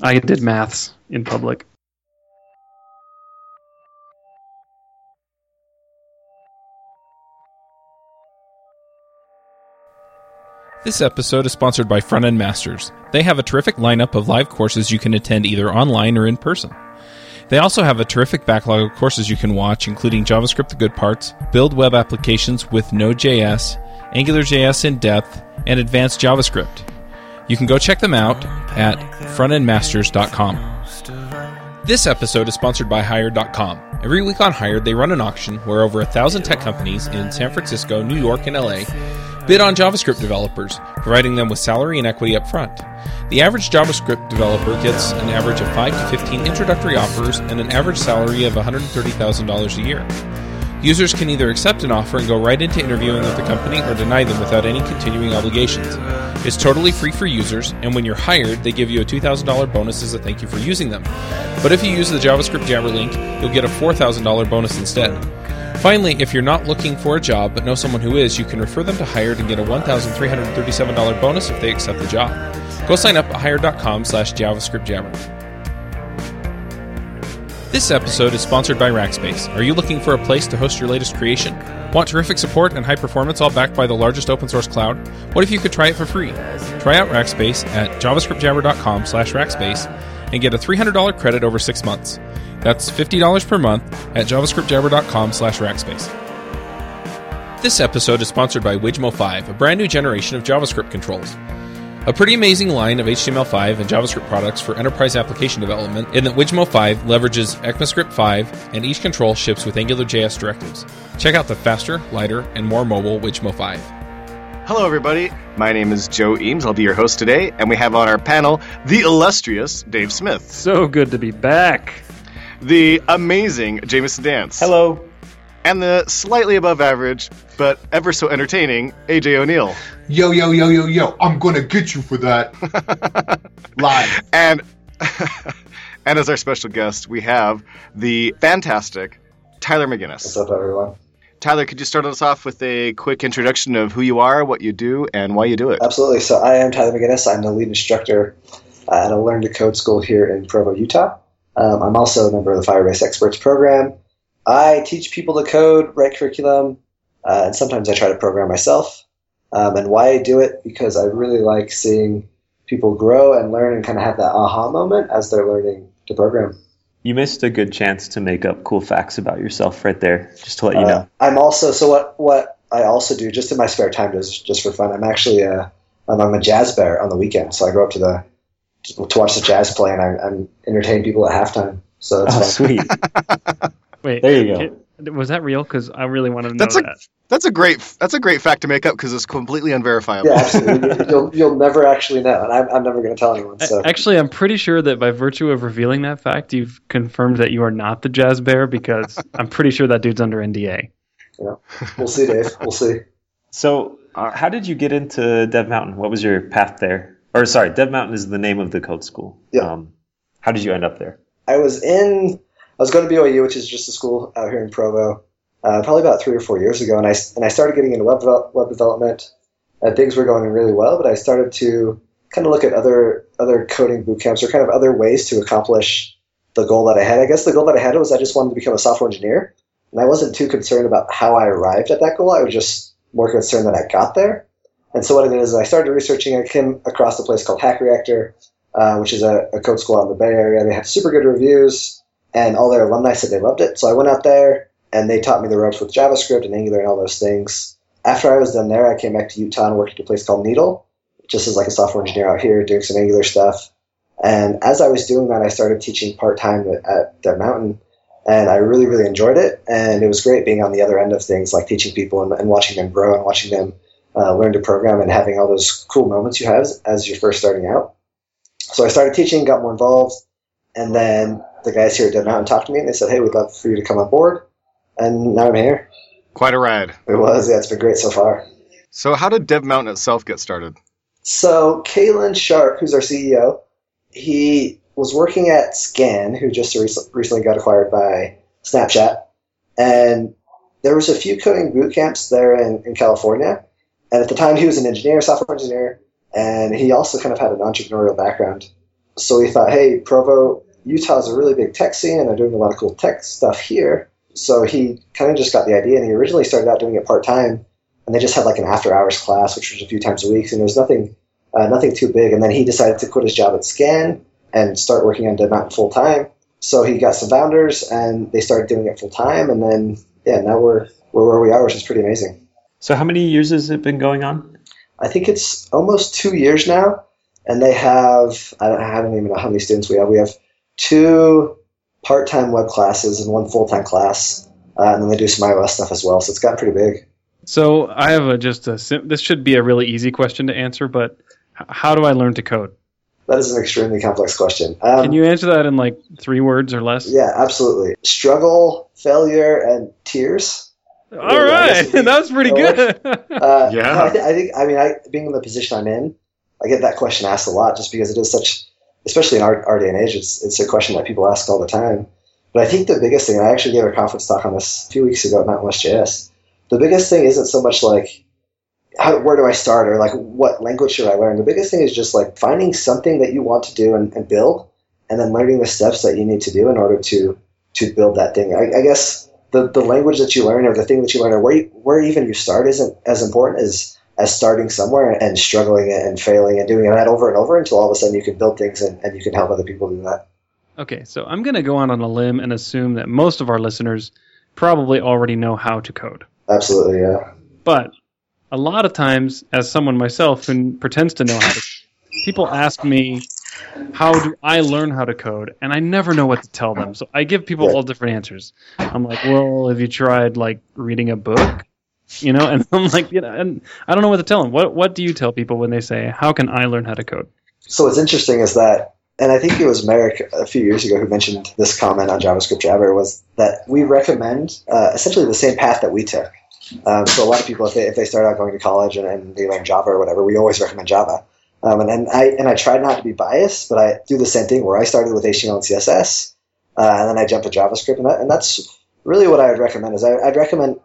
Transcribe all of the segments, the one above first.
I did maths in public. This episode is sponsored by Front End Masters. They have a terrific lineup of live courses you can attend either online or in person. They also have a terrific backlog of courses you can watch, including JavaScript the good parts, build web applications with Node.js, AngularJS in depth, and advanced JavaScript. You can go check them out at frontendmasters.com. This episode is sponsored by Hired.com. Every week on Hired, they run an auction where over a thousand tech companies in San Francisco, New York, and LA bid on JavaScript developers, providing them with salary and equity up front. The average JavaScript developer gets an average of 5 to 15 introductory offers and an average salary of $130,000 a year. Users can either accept an offer and go right into interviewing with the company or deny them without any continuing obligations. It's totally free for users, and when you're hired, they give you a $2,000 bonus as a thank you for using them. But if you use the JavaScript Jabber link, you'll get a $4,000 bonus instead. Finally, if you're not looking for a job but know someone who is, you can refer them to Hired and get a $1,337 bonus if they accept the job. Go sign up at hired.com slash JavaScript Jabber. This episode is sponsored by Rackspace. Are you looking for a place to host your latest creation? Want terrific support and high performance all backed by the largest open source cloud? What if you could try it for free? Try out Rackspace at javascriptjabber.com slash rackspace and get a $300 credit over six months. That's $50 per month at javascriptjabber.com slash rackspace. This episode is sponsored by Wijmo 5, a brand new generation of JavaScript controls. A pretty amazing line of HTML5 and JavaScript products for enterprise application development in that Wijmo 5 leverages ECMAScript 5 and each control ships with AngularJS directives. Check out the faster, lighter, and more mobile Wijmo 5. Hello, everybody. My name is Joe Eames. I'll be your host today, and we have on our panel the illustrious Dave Smith, So good to be back. the amazing Jamison Dance, Hello. And the slightly above average but ever so entertaining AJ O'Neill. Yo, yo, yo, yo, yo, I'm gonna get you for that. Live. And and as our special guest, we have the fantastic Tyler McGinnis. What's up, everyone? Tyler, could you start us off with a quick introduction of who you are, what you do, and why you do it? Absolutely. So I am Tyler McGinnis. I'm the lead instructor uh, at a Learn to Code school here in Provo, Utah. Um, I'm also a member of the Firebase Experts program. I teach people to code, write curriculum, uh, and sometimes I try to program myself. Um, and why I do it? Because I really like seeing people grow and learn and kind of have that aha moment as they're learning to program. You missed a good chance to make up cool facts about yourself right there, just to let you Uh, know. I'm also so what what I also do just in my spare time just just for fun. I'm actually a I'm, I'm a jazz bear on the weekend, so I go up to the to watch the jazz play and I, I'm entertain people at halftime. So that's Oh, fun. sweet. Wait, There you go. it- was that real? Because I really want to know That's a- that. That's a great that's a great fact to make up because it's completely unverifiable. Yeah, absolutely. you'll you'll never actually know, and I'm, I'm never going to tell anyone. So Actually, I'm pretty sure that by virtue of revealing that fact, you've confirmed that you are not the jazz bear because I'm pretty sure that dude's under NDA. Yeah, we'll see, Dave. We'll see. So, uh, how did you get into Dev Mountain? What was your path there? Or, sorry, Dev Mountain is the name of the code school. Yeah. Um, how did you end up there? I was in, I was going to BYU, which is just a school out here in Provo, uh, probably about three or four years ago, and I and I started getting into web web development. Uh, things were going really well, but I started to kind of look at other other coding boot camps or kind of other ways to accomplish the goal that I had. I guess the goal that I had was I just wanted to become a software engineer, and I wasn't too concerned about how I arrived at that goal. I was just more concerned that I got there. And so what I did is I started researching. I came across a place called Hack Reactor, uh, which is a, a code school out in the Bay Area. They had super good reviews, and all their alumni said they loved it. So I went out there, and they taught me the ropes with JavaScript and Angular and all those things. After I was done there, I came back to Utah and worked at a place called Needle, just as like a software engineer out here doing some Angular stuff. And as I was doing that, I started teaching part time at, the Mountain, and I really, really enjoyed it. And it was great being on the other end of things, like teaching people and, and watching them grow and watching them uh, learn to program and having all those cool moments you have as, as you're first starting out. So I started teaching, got more involved, and then the guys here at Dev Mountain talked to me and they said, "Hey, we'd love for you to come on board." And now I'm here. Quite a ride. It was, yeah, it's been great so far. So, how did Dev Mountain itself get started? So Cahlan Sharp, who's our CEO, he was working at Scan, who just recently got acquired by Snapchat, and there was a few coding boot camps there in, in California. And at the time, he was an engineer, software engineer, and he also kind of had an entrepreneurial background. so we thought, hey, Provo, Utah's a really big tech scene, and they're doing a lot of cool tech stuff here. So he kind of just got the idea, and he originally started out doing it part time, and they just had like an after hours class, which was a few times a week, and there was nothing, uh, nothing too big. And then he decided to quit his job at Scan and start working on Dev Mountain full time. So he got some founders, and they started doing it full time, and then yeah, now we're we're where we are, which is pretty amazing. So how many years has it been going on? I think it's almost two years now, and they have I don't, I don't even know how many students we have. We have two part-time web classes and one full-time class, uh, and then they do some iOS stuff as well. So it's gotten pretty big. So I have a just a sim- this should be a really easy question to answer, but h- how do I learn to code? That is an extremely complex question. Um, Can you answer that in like three words or less? Yeah, absolutely. Struggle, failure, and tears. All Yeah, right, that was pretty good. Uh, Yeah. no, I, th- I think. I mean, I being in the position I'm in, I get that question asked a lot, just because it is such, especially in our, our day and age, it's it's a question that people ask all the time. But I think the biggest thing, and I actually gave a conference talk on this a few weeks ago at Mountain West JS. The biggest thing isn't so much like, how, where do I start, or like what language should I learn. The biggest thing is just like finding something that you want to do and, and build, and then learning the steps that you need to do in order to to build that thing. I, I guess the, the language that you learn or the thing that you learn or where, you, where even you start isn't as important as, as starting somewhere and struggling and failing and doing that over and over until all of a sudden you can build things and, and you can help other people do that. okay, so I'm going to go on on a limb and assume that most of our listeners probably already know how to code. Absolutely, yeah. But a lot of times, as someone myself who pretends to know how to, people ask me, "How do I learn how to code?" And I never know what to tell them. So I give people all different answers. I'm like, "Well, have you tried like reading a book?" You know, and I'm like, you know, and I don't know what to tell them. What What do you tell people when they say, "How can I learn how to code?" So what's interesting is that, and I think it was Merrick a few years ago who mentioned this comment on JavaScript Jabber was that we recommend uh, essentially the same path that we took. Um, so a lot of people, if they, if they start out going to college and, and they learn Java or whatever, we always recommend Java. Um, and, and I and I tried not to be biased, but I do the same thing where I started with HTML and CSS, uh, and then I jumped to JavaScript, and, that, and that's really what I would recommend. Is I, I'd recommend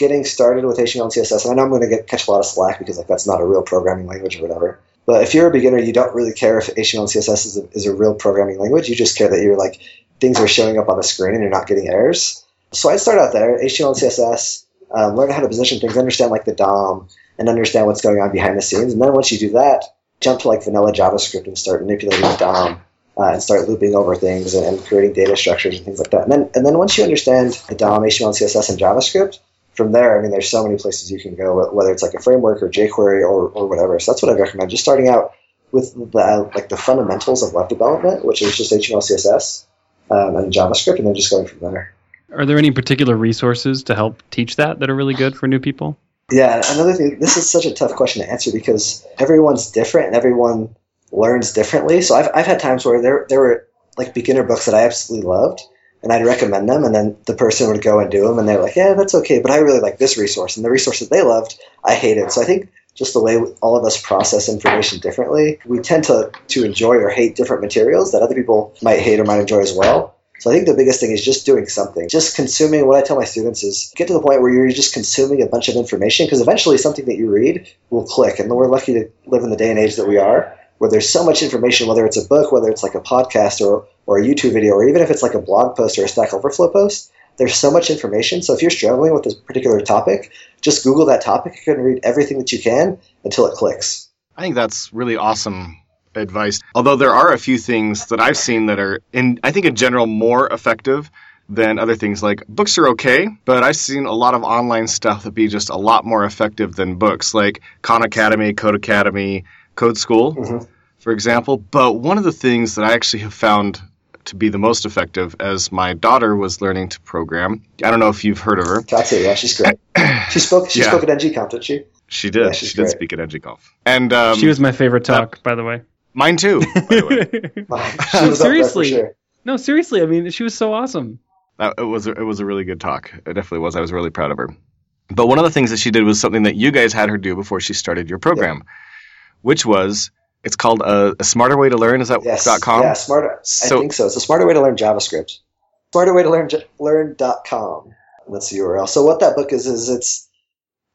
getting started with HTML and CSS. And I know I'm going to get catch a lot of slack because like that's not a real programming language or whatever. But if you're a beginner, you don't really care if HTML and CSS is a, is a real programming language. You just care that you're like things are showing up on the screen and you're not getting errors. So I'd start out there, HTML and CSS, um, learn how to position things, understand like the DOM, and understand what's going on behind the scenes. And then once you do that, jump to like vanilla JavaScript and start manipulating the DOM. Uh, and start looping over things and, creating data structures and things like that. And then, and then once you understand the DOM, HTML, and CSS, and JavaScript, from there, I mean, there's so many places you can go, whether it's like a framework or jQuery or, or whatever. So that's what I recommend. Just starting out with the like the fundamentals of web development, which is just HTML, CSS, um, and JavaScript, and then just going from there. Are there any particular resources to help teach that that are really good for new people? Yeah, another thing. This is such a tough question to answer because everyone's different and everyone learns differently. So I've I've had times where there there were like beginner books that I absolutely loved, and I'd recommend them, and then the person would go and do them, and they're like, "Yeah, that's okay," but I really like this resource, and the resource that they loved, I hated. So I think just the way all of us process information differently, we tend to to enjoy or hate different materials that other people might hate or might enjoy as well. So I think the biggest thing is just doing something. Just consuming. What I tell my students is get to the point where you're just consuming a bunch of information because eventually something that you read will click. And we're lucky to live in the day and age that we are, where there's so much information, whether it's a book, whether it's like a podcast or or a YouTube video, or even if it's like a blog post or a Stack Overflow post. There's so much information. So if you're struggling with this particular topic, just Google that topic. Can read everything that you can until it clicks. I think that's really awesome advice. Although there are a few things that I've seen that are, in I think in general, more effective than other things. Like books are okay, but I've seen a lot of online stuff that be just a lot more effective than books, like Khan Academy, Codecademy, Code School, Mhm. for example. But one of the things that I actually have found to be the most effective as my daughter was learning to program. I don't know if you've heard of her. Katya, yeah, she's great. She spoke. She Yeah. spoke at NGConf, didn't she? She did. Yeah, she's she did great. speak at EduGolf. And um, she was my favorite talk, by the way. mine too. By the way. she was up there for Seriously. sure. no, seriously. I mean, she was so awesome. That, it was it was a really good talk. It definitely was. I was really proud of her. But one of the things that she did was something that you guys had her do before she started your program, which was it's called a, a smarter way to learn. Is that Yes. dot com? Yeah, smarter. So- I think so. It's a smarter way to learn JavaScript. Smarter way to learn learn.com. That's the URL. So what that book is is it's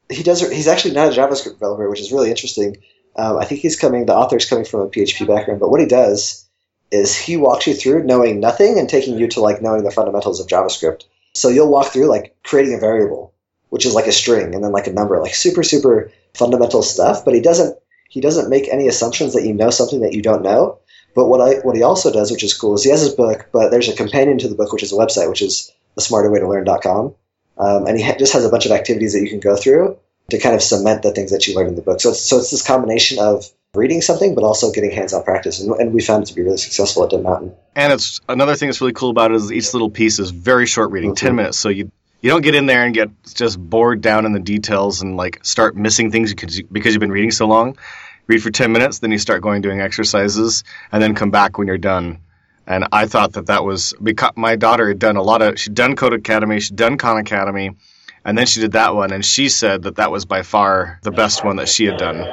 he does he's actually not a JavaScript developer, which is really interesting. Um, I think he's coming. The author's coming from a PHP background, but what he does is he walks you through knowing nothing and taking you to like knowing the fundamentals of JavaScript. So you'll walk through like creating a variable, which is like a string and then like a number, like super super fundamental stuff. But he doesn't he doesn't make any assumptions that you know something that you don't know. But what I what he also does, which is cool, is he has his book, but there's a companion to the book, which is a website, which is a smarter way thesmarterwaytolearn.com, um, and he ha- just has a bunch of activities that you can go through to kind of cement the things that you learned in the book. So it's, so it's this combination of reading something, but also getting hands-on practice, and, and we found it to be really successful at Dev Mountain. And it's another thing that's really cool about it is each little piece is very short reading, Mm-hmm. 10 minutes. So you you don't get in there and get just bored down in the details and like start missing things because you, because you've been reading so long. Read for 10 minutes, then you start going doing exercises and then come back when you're done. And I thought that that was because my daughter had done a lot of she'd done Codecademy, she'd done Khan Academy, and then she did that one and she said that that was by far the best one that she had done.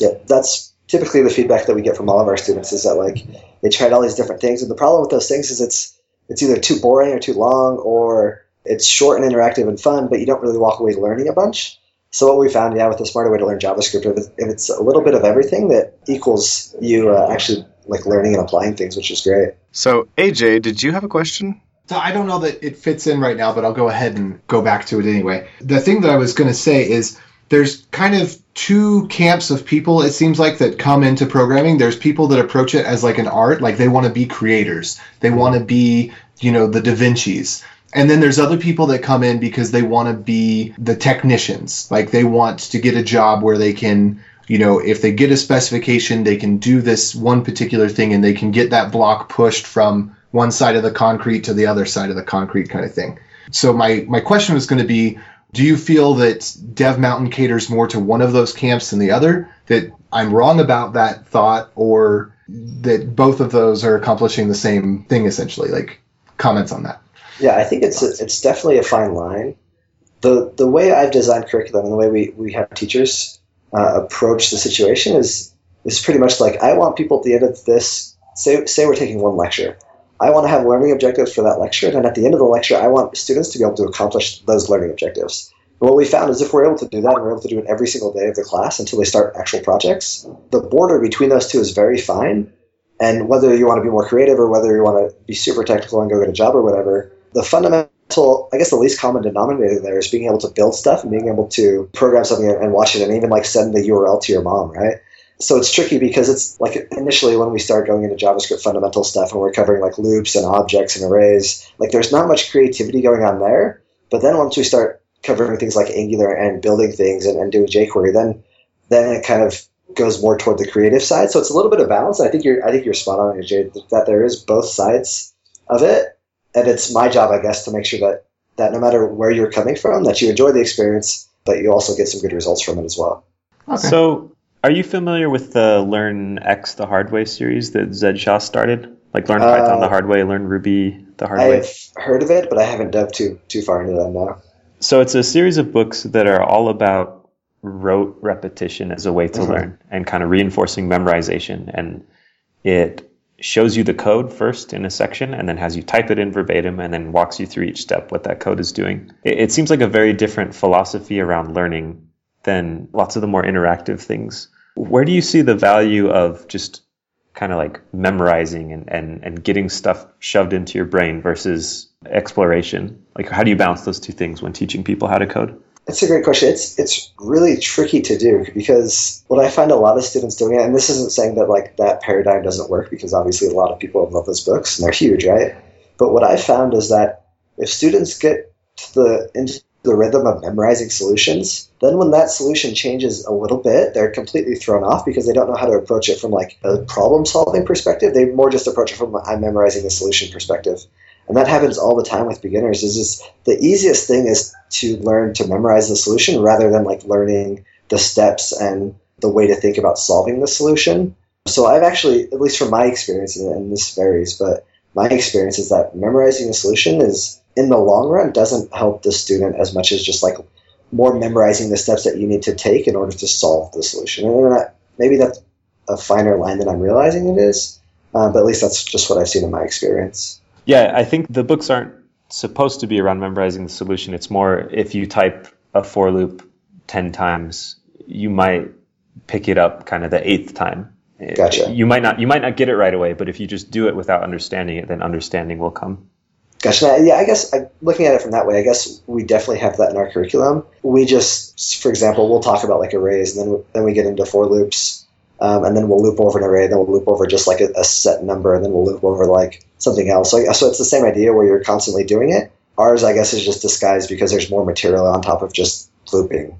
Yeah, that's typically the feedback that we get from all of our students is that like they tried all these different things, and the problem with those things is it's it's either too boring or too long, or it's short and interactive and fun, but you don't really walk away learning a bunch. So what we found, yeah, with the smarter way to learn JavaScript, if it's, if it's a little bit of everything, that equals you uh, actually like learning and applying things, which is great. So AJ, did you have a question? So I don't know that it fits in right now, but I'll go ahead and go back to it anyway. The thing that I was going to say is there's kind of two camps of people it seems like that come into programming. There's people that approach it as like an art, like they want to be creators. They want to be, you know, the Da Vinci's. And then there's other people that come in because they want to be the technicians. Like they want to get a job where they can, you know, if they get a specification, they can do this one particular thing and they can get that block pushed from one side of the concrete to the other side of the concrete kind of thing. So my my question was going to be do you feel that Dev Mountain caters more to one of those camps than the other? That I'm wrong about that thought or that both of those are accomplishing the same thing essentially? Like comments on that. Yeah, I think it's a, it's definitely a fine line. The the way I've designed curriculum and the way we, we have teachers uh, approach the situation is is pretty much like I want people at the end of this say say we're taking one lecture. I want to have learning objectives for that lecture, and then at the end of the lecture, I want students to be able to accomplish those learning objectives. And what we found is if we're able to do that, and we're able to do it every single day of the class until they start actual projects, the border between those two is very fine. And whether you want to be more creative or whether you want to be super technical and go get a job or whatever, the fundamental, I guess the least common denominator there is being able to build stuff and being able to program something and watch it and even like send the URL to your mom, right? So it's tricky because it's like initially when we start going into JavaScript fundamental stuff and we're covering like loops and objects and arrays, like there's not much creativity going on there. But then once we start covering things like Angular and building things and, and doing jQuery, then then it kind of goes more toward the creative side. So it's a little bit of balance. I think you're I think you're spot on, that there is both sides of it, and it's my job, I guess, to make sure that that no matter where you're coming from, that you enjoy the experience, but you also get some good results from it as well. Okay. So, are you familiar with the Learn X the Hard Way series that Zed Shaw started? Like learn Uh, Python the hard way, learn Ruby the hard way. I've heard of it, but I haven't dove too too far into that now. So it's a series of books that are all about rote repetition as a way to Mhm. learn and kind of reinforcing memorization. And it shows you the code first in a section and then has you type it in verbatim and then walks you through each step what that code is doing. It, it seems like a very different philosophy around learning than lots of the more interactive things. Where do you see the value of just kind of like memorizing and, and, and getting stuff shoved into your brain versus exploration? Like, how do you balance those two things when teaching people how to code? It's a great question. It's it's really tricky to do because what I find a lot of students doing, and this isn't saying that like that paradigm doesn't work because obviously a lot of people love those books and they're huge, right? But what I found is that if students get to the into the rhythm of memorizing solutions, then when that solution changes a little bit, they're completely thrown off because they don't know how to approach it from like a problem solving perspective. They more just approach it from I'm memorizing the solution perspective. And that happens all the time with beginners. Is just the easiest thing is to learn to memorize the solution rather than like learning the steps and the way to think about solving the solution. So I've actually, at least from my experience, and this varies, but my experience is that memorizing a solution is in the long run doesn't help the student as much as just like more memorizing the steps that you need to take in order to solve the solution. And maybe that's a finer line than I'm realizing it is, uh, but at least that's just what I've seen in my experience. Yeah, I think the books aren't supposed to be around memorizing the solution. It's more if you type a for loop 10 times, you might pick it up kind of the eighth time Gotcha. You might not you might not get it right away, but if you just do it without understanding it, then understanding will come. Gotcha. Yeah, I guess I, looking at it from that way, I guess we definitely have that in our curriculum. We just, for example, we'll talk about like arrays, and then then we get into for loops, um, and then we'll loop over an array, then we'll loop over just like a, a, set number, and then we'll loop over like something else. So, so it's the same idea where you're constantly doing it. Ours, I guess, is just disguised because there's more material on top of just looping.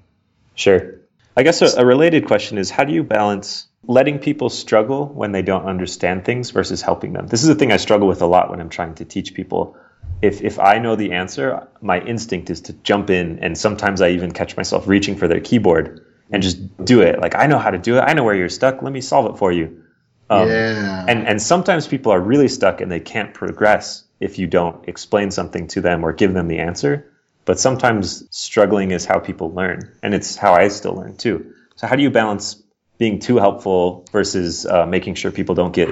Sure. I guess a, a related question is how do you balance letting people struggle when they don't understand things versus helping them? This is a thing I struggle with a lot when I'm trying to teach people. If, if I know the answer, my instinct is to jump in, and sometimes I even catch myself reaching for their keyboard and just do it. Like, I know how to do it. I know where you're stuck. Let me solve it for you. Um, yeah. And, and sometimes people are really stuck and they can't progress if you don't explain something to them or give them the answer. But sometimes struggling is how people learn, and it's how I still learn too. So, how do you balance being too helpful versus uh, making sure people don't get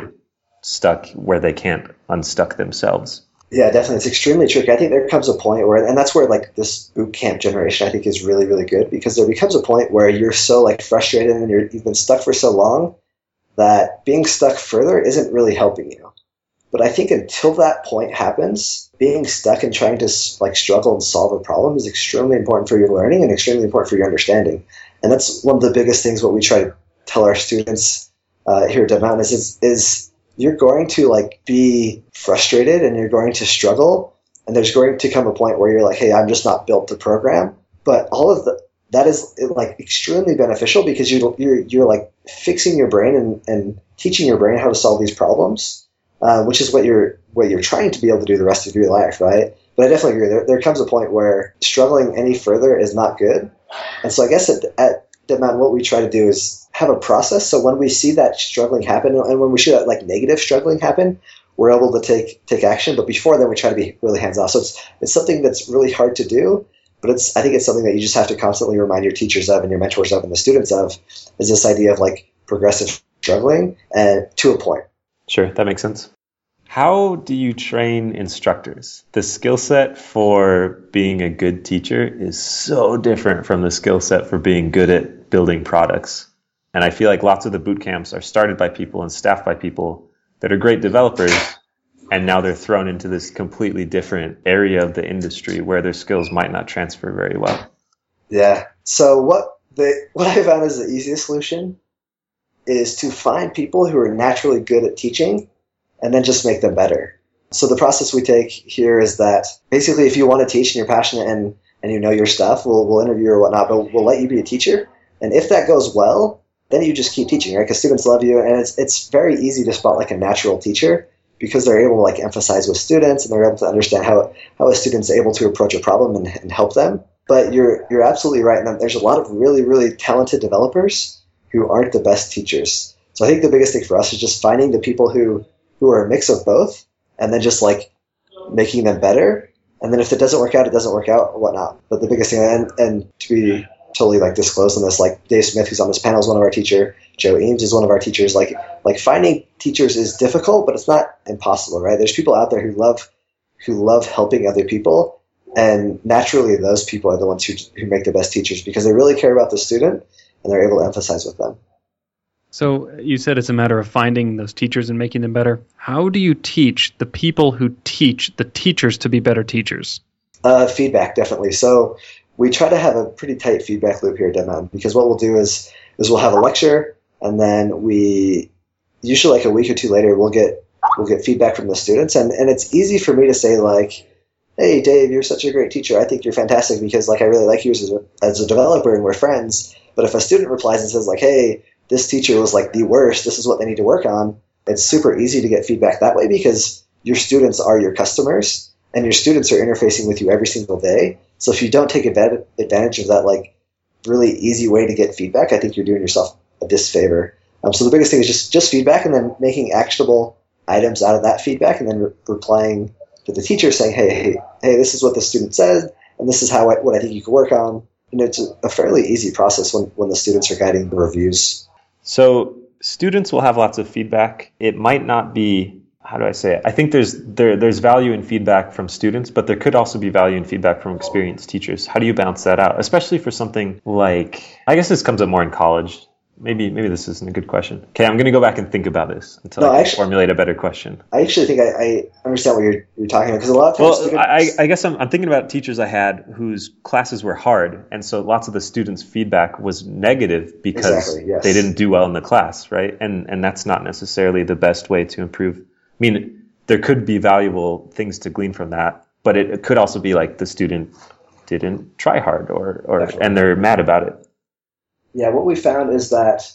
stuck where they can't unstuck themselves? Yeah, definitely. It's extremely tricky. I think there comes a point where, and that's where like this boot camp generation, I think, is really, really good because there becomes a point where you're so like frustrated and you're, you've been stuck for so long that being stuck further isn't really helping you. But I think until that point happens, being stuck and trying to like struggle and solve a problem is extremely important for your learning and extremely important for your understanding. And that's one of the biggest things what we try to tell our students uh, here at Dev Mountain is, is, is you're going to like be frustrated and you're going to struggle and there's going to come a point where you're like, hey, I'm just not built to program. But all of the that is like extremely beneficial because you you're you're like fixing your brain and, and teaching your brain how to solve these problems uh, which is what you're what you're trying to be able to do the rest of your life, right? But I definitely agree. There, there comes a point where struggling any further is not good, and so I guess at, at DevMountain, what we try to do is have a process. So when we see that struggling happen, and when we see that like negative struggling happen, we're able to take take action. But before then, we try to be really hands off. So it's it's something that's really hard to do, but it's I think it's something that you just have to constantly remind your teachers of and your mentors of and the students of is this idea of like progressive struggling and to a point. Sure, that makes sense. How do you train instructors? The skill set for being a good teacher is so different from the skill set for being good at building products. And I feel like lots of the boot camps are started by people and staffed by people that are great developers. And now they're thrown into this completely different area of the industry where their skills might not transfer very well. Yeah. So what the what I found is the easiest solution is to find people who are naturally good at teaching and then just make them better. So the process we take here is that basically if you want to teach and you're passionate and, and you know your stuff, we'll, we'll interview or whatnot, but we'll let you be a teacher. And if that goes well, then you just keep teaching, right? Because students love you, and it's it's very easy to spot like a natural teacher because they're able to like emphasize with students and they're able to understand how how a student's able to approach a problem and, and help them. But you're you're absolutely right. And there's a lot of really really talented developers who aren't the best teachers. So I think the biggest thing for us is just finding the people who who are a mix of both, and then just like making them better. And then if it doesn't work out, it doesn't work out, whatnot. But the biggest thing, and, and to be totally like disclosed on this, like Dave Smith, who's on this panel, is one of our teacher. Joe Eames is one of our teachers. Like like finding teachers is difficult, but it's not impossible, right? There's people out there who love who love helping other people, and naturally, those people are the ones who who make the best teachers because they really care about the student and they're able to emphasize with them. So you said it's a matter of finding those teachers and making them better. How do you teach the people who teach the teachers to be better teachers? Uh, feedback, definitely. So we try to have a pretty tight feedback loop here at DevMountain because what we'll do is is we'll have a lecture and then we usually like a week or two later we'll get we'll get feedback from the students and, and it's easy for me to say like hey dave you're such a great teacher i think you're fantastic because like i really like you as a, as a developer and we're friends but if a student replies and says like hey this teacher was like the worst. This is what they need to work on. It's super easy to get feedback that way because your students are your customers and your students are interfacing with you every single day. So if you don't take advantage of that, like really easy way to get feedback, I think you're doing yourself a disfavor. Um, so the biggest thing is just just feedback, and then making actionable items out of that feedback, and then re- replying to the teacher saying, "Hey, hey, hey, this is what the student said, and this is how I, what I think you could work on." And it's a, a fairly easy process when when the students are guiding the reviews. So students will have lots of feedback. It might not be how do I say it? I think there's there there's value in feedback from students, but there could also be value in feedback from experienced teachers. How do you balance that out? Especially for something like I guess this comes up more in college maybe maybe this isn't a good question. Okay, I'm going to go back and think about this until No, I can actually- formulate a better question. I actually think I, I understand what you're, you're talking about because a lot of times Well, students- I, I guess I'm, I'm thinking about teachers I had whose classes were hard, and so lots of the students' feedback was negative because Exactly, yes. they didn't do well in the class, right? And and that's not necessarily the best way to improve. I mean, there could be valuable things to glean from that, but it, it could also be like the student didn't try hard, or or Definitely. and they're mad about it. Yeah, what we found is that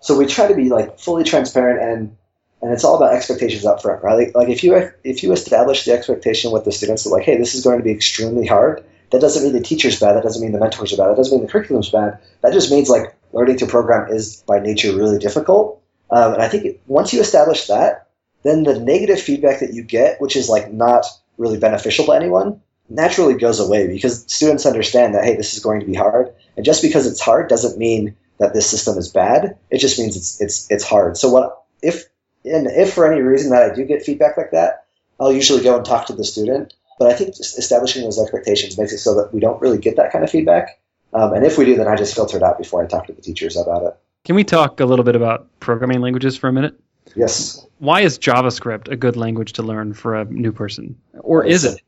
so we try to be like fully transparent and and it's all about expectations up front, right? Like, like if you if you establish the expectation with the students that like, hey, this is going to be extremely hard. That doesn't mean the teacher's bad. That doesn't mean the mentors are bad. That doesn't mean the curriculum's bad. That just means like learning to program is by nature really difficult. Um, and I think once you establish that, then the negative feedback that you get, which is like not really beneficial to anyone, naturally goes away because students understand that hey, this is going to be hard, and just because it's hard doesn't mean that this system is bad. It just means it's it's it's hard. So what if and if for any reason that I do get feedback like that, I'll usually go and talk to the student. But I think just establishing those expectations makes it so that we don't really get that kind of feedback. Um, and if we do, then I just filter it out before I talk to the teachers about it. Can we talk a little bit about programming languages for a minute? Yes, Why is JavaScript a good language to learn for a new person? Or is it?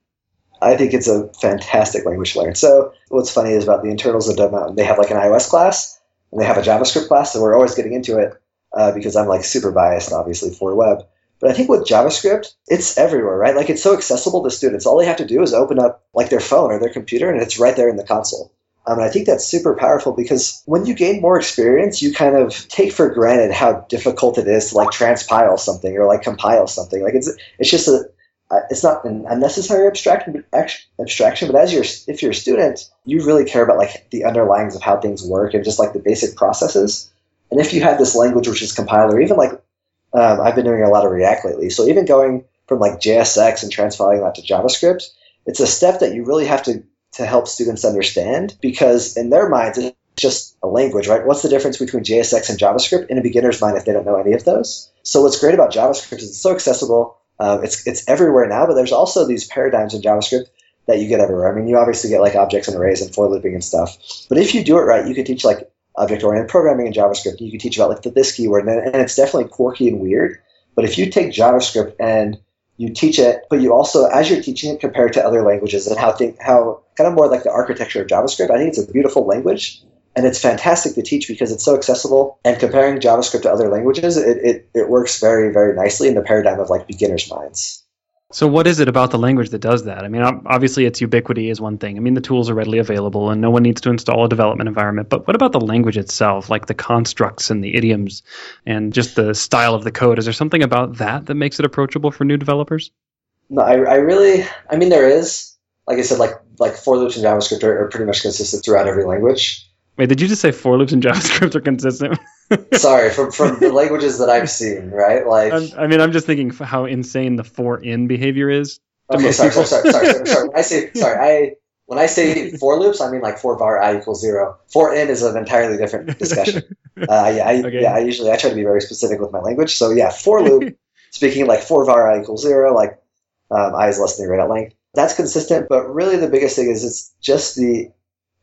I think it's a fantastic language to learn. So what's funny is about the internals of Dev Mountain, they have like an iOS class and they have a JavaScript class, and we're always getting into it uh, because I'm like super biased, obviously, for web. But I think with JavaScript, it's everywhere, right? Like it's so accessible to students. All they have to do is open up like their phone or their computer, and it's right there in the console. Um, and I think that's super powerful because when you gain more experience, you kind of take for granted how difficult it is to like transpile something or like compile something. Like it's it's just a it's not an unnecessary abstraction, abstraction. But as you're if you're a student, you really care about like the underlyings of how things work and just like the basic processes. And if you have this language which is compiled, or even like um, I've been doing a lot of React lately, so even going from like JSX and transpiling that to JavaScript, it's a step that you really have to to help students understand because in their minds it's just a language, right? What's the difference between JSX and JavaScript in a beginner's mind if they don't know any of those? So what's great about JavaScript is it's so accessible. Um, it's it's everywhere now, but there's also these paradigms in JavaScript that you get everywhere. I mean, you obviously get like objects and arrays and for looping and stuff. But if you do it right, you could teach like object-oriented programming in JavaScript. You could teach about like the this keyword, and, and it's definitely quirky and weird. But if you take JavaScript and you teach it, but you also, as you're teaching it, compare it to other languages and how think how kind of more like the architecture of JavaScript. I think it's a beautiful language, and it's fantastic to teach because it's so accessible. And comparing JavaScript to other languages, it, it, it works very very nicely in the paradigm of like beginners' minds. So, what is it about the language that does that? I mean, obviously, its ubiquity is one thing. I mean, the tools are readily available and no one needs to install a development environment. But what about the language itself, like the constructs and the idioms and just the style of the code? Is there something about that that makes it approachable for new developers? No, I, I really, I mean, there is. Like I said, like like for loops in JavaScript are, are pretty much consistent throughout every language. Wait, did you just say for loops in JavaScript are consistent? Sorry, from from the languages that I've seen, right? Like, I'm, I mean, I'm just thinking how insane the for in behavior is. to okay, sorry, sorry, sorry, sorry, sorry, sorry. I say sorry, I when I say for loops, I mean like for var i equals zero. For in is an entirely different discussion. Uh, yeah, I, Okay. yeah, I usually I try to be very specific with my language. So yeah, for loop, speaking like for var i equals zero, like um, i is less than the array length. That's consistent, but really the biggest thing is it's just the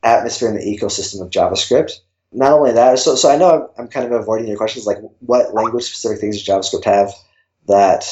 atmosphere and the ecosystem of JavaScript. Not only that, so so I know I'm, I'm kind of avoiding your questions, like what language specific things does JavaScript have that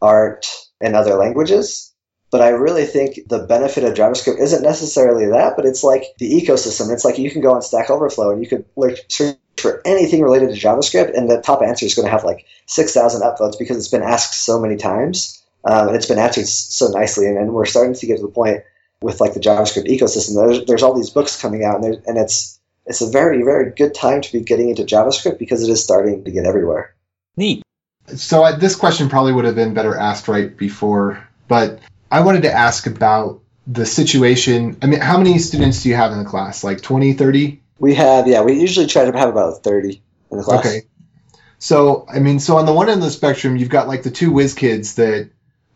aren't in other languages. But I really think the benefit of JavaScript isn't necessarily that, but it's like the ecosystem. It's like you can go on Stack Overflow and you could search for anything related to JavaScript, and the top answer is going to have like 6,000 upvotes because it's been asked so many times um, and it's been answered so nicely. And, and we're starting to get to the point with like the JavaScript ecosystem. There's, there's all these books coming out, and, there, and it's it's a very very good time to be getting into JavaScript because it is starting to get everywhere. Neat. So I, this question probably would have been better asked right before, but I wanted to ask about the situation. I mean, how many students do you have in the class? Like 20, 30? We have yeah, we usually try to have about 30 in the class. Okay. So, I mean, so on the one end of the spectrum, you've got like the two whiz kids that,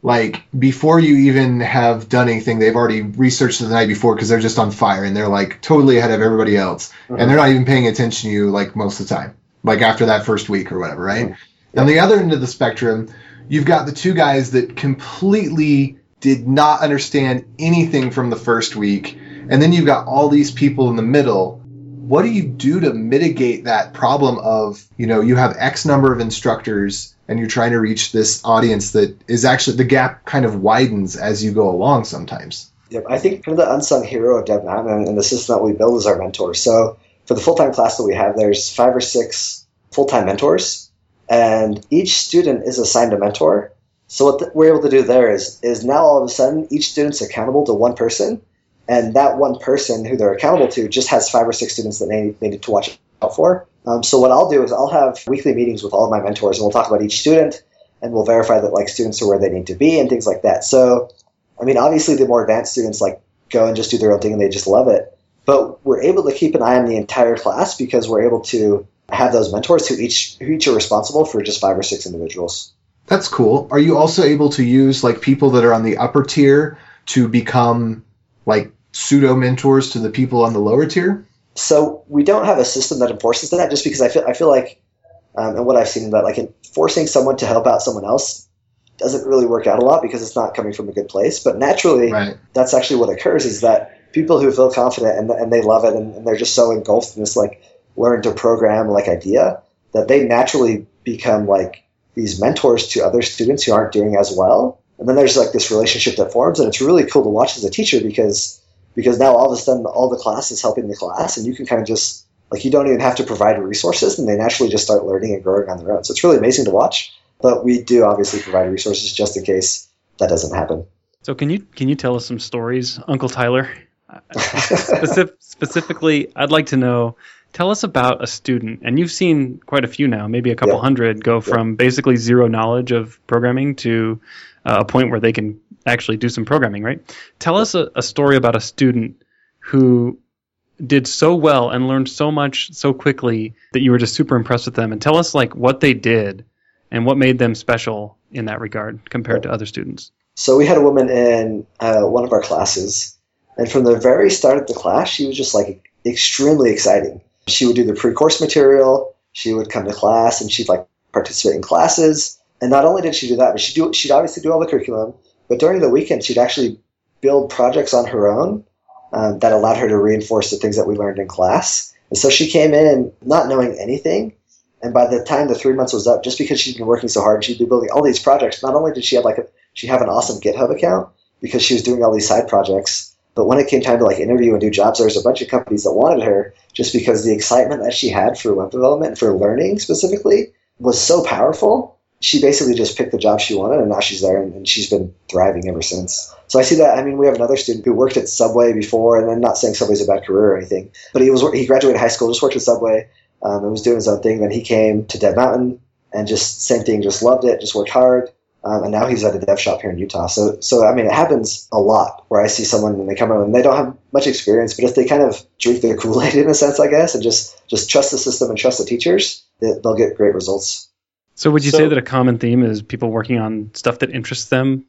like, before you even have done anything, they've already researched the night before because they're just on fire and they're like totally ahead of everybody else. Mhm. And they're not even paying attention to you like most of the time, like after that first week or whatever, right? On the other end of the spectrum, you've got the two guys that completely did not understand anything from the first week. And then you've got all these people in the middle what do you do to mitigate that problem of, you know, you have X number of instructors and you're trying to reach this audience that is actually the gap kind of widens as you go along sometimes? Yep, I think kind of the unsung hero of Dev Mountain and the system that we build is our mentors. So for the full time class that we have, there's five or six full time mentors, and each student is assigned a mentor. So what we're able to do there is is now all of a sudden each student's accountable to one person, and that one person who they're accountable to just has five or six students that they, they need to watch out for. Um, so what I'll do is I'll have weekly meetings with all of my mentors, and we'll talk about each student, and we'll verify that like students are where they need to be and things like that. So, I mean, obviously the more advanced students like go and just do their own thing and they just love it, but we're able to keep an eye on the entire class because we're able to have those mentors who each who each are responsible for just five or six individuals. That's cool. Are you also able to use like people that are on the upper tier to become like pseudo mentors to the people on the lower tier? So we don't have a system that enforces that, just because I feel I feel like, um, and what I've seen that like forcing someone to help out someone else doesn't really work out a lot because it's not coming from a good place. But naturally, Right. that's actually what occurs is that people who feel confident and, and they love it and, and they're just so engulfed in this like learn to program like idea that they naturally become like these mentors to other students who aren't doing as well. And then there's like this relationship that forms and it's really cool to watch as a teacher because because now all of a sudden all the class is helping the class and you can kind of just like you don't even have to provide resources and they naturally just start learning and growing on their own. So it's really amazing to watch. But we do obviously provide resources just in case that doesn't happen. So can you can you tell us some stories, Uncle Tyler? Specif- specifically, I'd like to know. Tell us about a student, and you've seen quite a few now, maybe a couple Yeah. hundred, go from basically zero knowledge of programming to uh, a point where they can actually do some programming, right? Tell us a, a story about a student who did so well and learned so much so quickly that you were just super impressed with them, and tell us like what they did and what made them special in that regard compared to other students. So we had a woman in uh, one of our classes, and from the very start of the class, she was just like extremely exciting. She would do the pre-course material. She would come to class, and she'd like participate in classes. And not only did she do that, but she do she'd obviously do all the curriculum. But during the weekend, she'd actually build projects on her own um, that allowed her to reinforce the things that we learned in class. And so she came in not knowing anything, and by the time the three months was up, just because she'd been working so hard, she'd be building all these projects. Not only did she have like a, she have an awesome GitHub account because she was doing all these side projects, but when it came time to like interview and do jobs, there was a bunch of companies that wanted her just because the excitement that she had for web development, for learning specifically, was so powerful. She basically just picked the job she wanted, and now she's there, and, and she's been thriving ever since. So I see that. I mean, we have another student who worked at Subway before, and I'm not saying Subway's a bad career or anything, but he was he graduated high school, just worked at Subway, um, and was doing his own thing. Then he came to Dev Mountain, and just same thing, just loved it, just worked hard, um, and now he's at a dev shop here in Utah. So, so I mean, it happens a lot where I see someone and they come in and they don't have much experience, but if they kind of drink their Kool Aid in a sense, I guess, and just just trust the system and trust the teachers, they'll get great results. So would you So- say that a common theme is people working on stuff that interests them,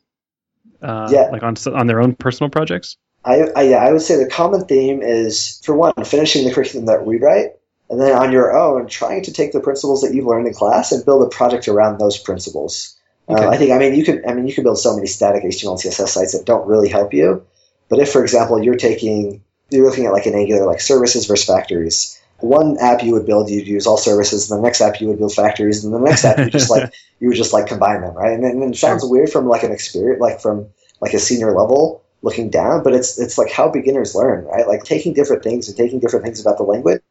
uh, Yeah. like on on their own personal projects? I, I yeah, I would say the common theme is for one, finishing the curriculum that we write, and then on your own, trying to take the principles that you've learned in class and build a project around those principles. Okay. Uh, I think I mean you could I mean you can build so many static HTML CSS sites that don't really help you. But if, for example, you're taking you're looking at like an Angular like services versus factories. One app you would build, you'd use all services, and the next app you would build factories, and the next app you just like you would just like combine them, right? And, and it sounds weird from like an experience, like from like a senior level looking down, but it's it's like how beginners learn, right? Like taking different things and taking different things about the language,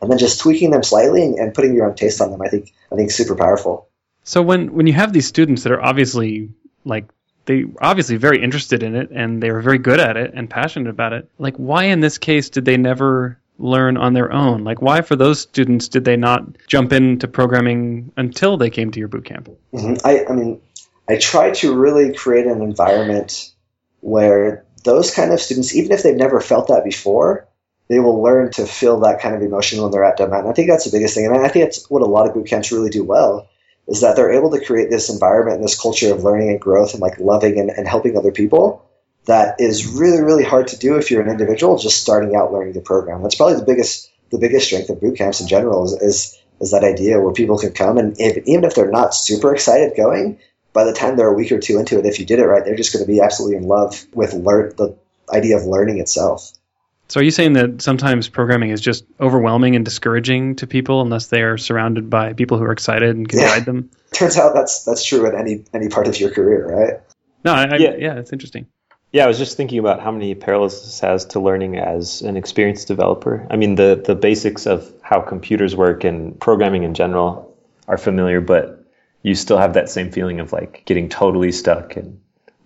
and then just tweaking them slightly and, and putting your own taste on them. I think I think super powerful. So when when you have these students that are obviously like they obviously very interested in it and they were very good at it and passionate about it, like why in this case did they never learn on their own? Like why for those students did they not jump into programming until they came to your boot camp? hmm I, I mean, I try to really create an environment where those kind of students, even if they've never felt that before, they will learn to feel that kind of emotion when they're at Dev Mountain. I think that's the biggest thing, and I think that's what a lot of boot camps really do well, is that they're able to create this environment and this culture of learning and growth and like loving and, and helping other people. That is really, really hard to do if you're an individual just starting out learning the program. That's probably the biggest, the biggest strength of boot camps in general is, is is that idea where people can come and if, even if they're not super excited going, by the time they're a week or two into it, if you did it right, they're just going to be absolutely in love with learn the idea of learning itself. So are you saying that sometimes programming is just overwhelming and discouraging to people unless they are surrounded by people who are excited and can Yeah. guide them? Turns out that's that's true in any any part of your career, right? No, I, I, Yeah. yeah, it's interesting. Yeah, I was just thinking about how many parallels this has to learning as an experienced developer. I mean, the the basics of how computers work and programming in general are familiar, but you still have that same feeling of like getting totally stuck and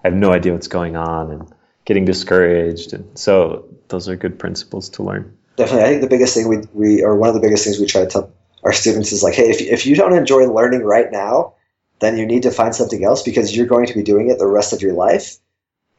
I have no idea what's going on and getting discouraged. And so those are good principles to learn. Definitely, I think the biggest thing we we or one of the biggest things we try to tell our students is like, hey, if if you don't enjoy learning right now, then you need to find something else because you're going to be doing it the rest of your life.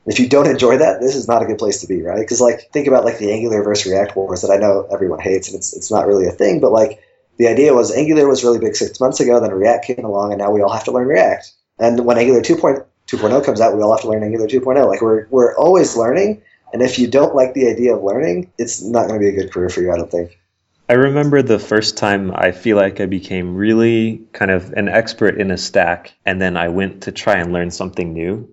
If you don't enjoy that, this is not a good place to be, right? Because like think about like the Angular versus React wars that I know everyone hates and it's it's not really a thing, but like the idea was Angular was really big six months ago, then React came along, and now we all have to learn React. And when Angular 2.2.0 comes out, we all have to learn Angular 2.0. Like we're we're always learning, and if you don't like the idea of learning, it's not going to be a good career for you, I don't think. I remember the first time I feel like I became really kind of an expert in a stack, and then I went to try and learn something new,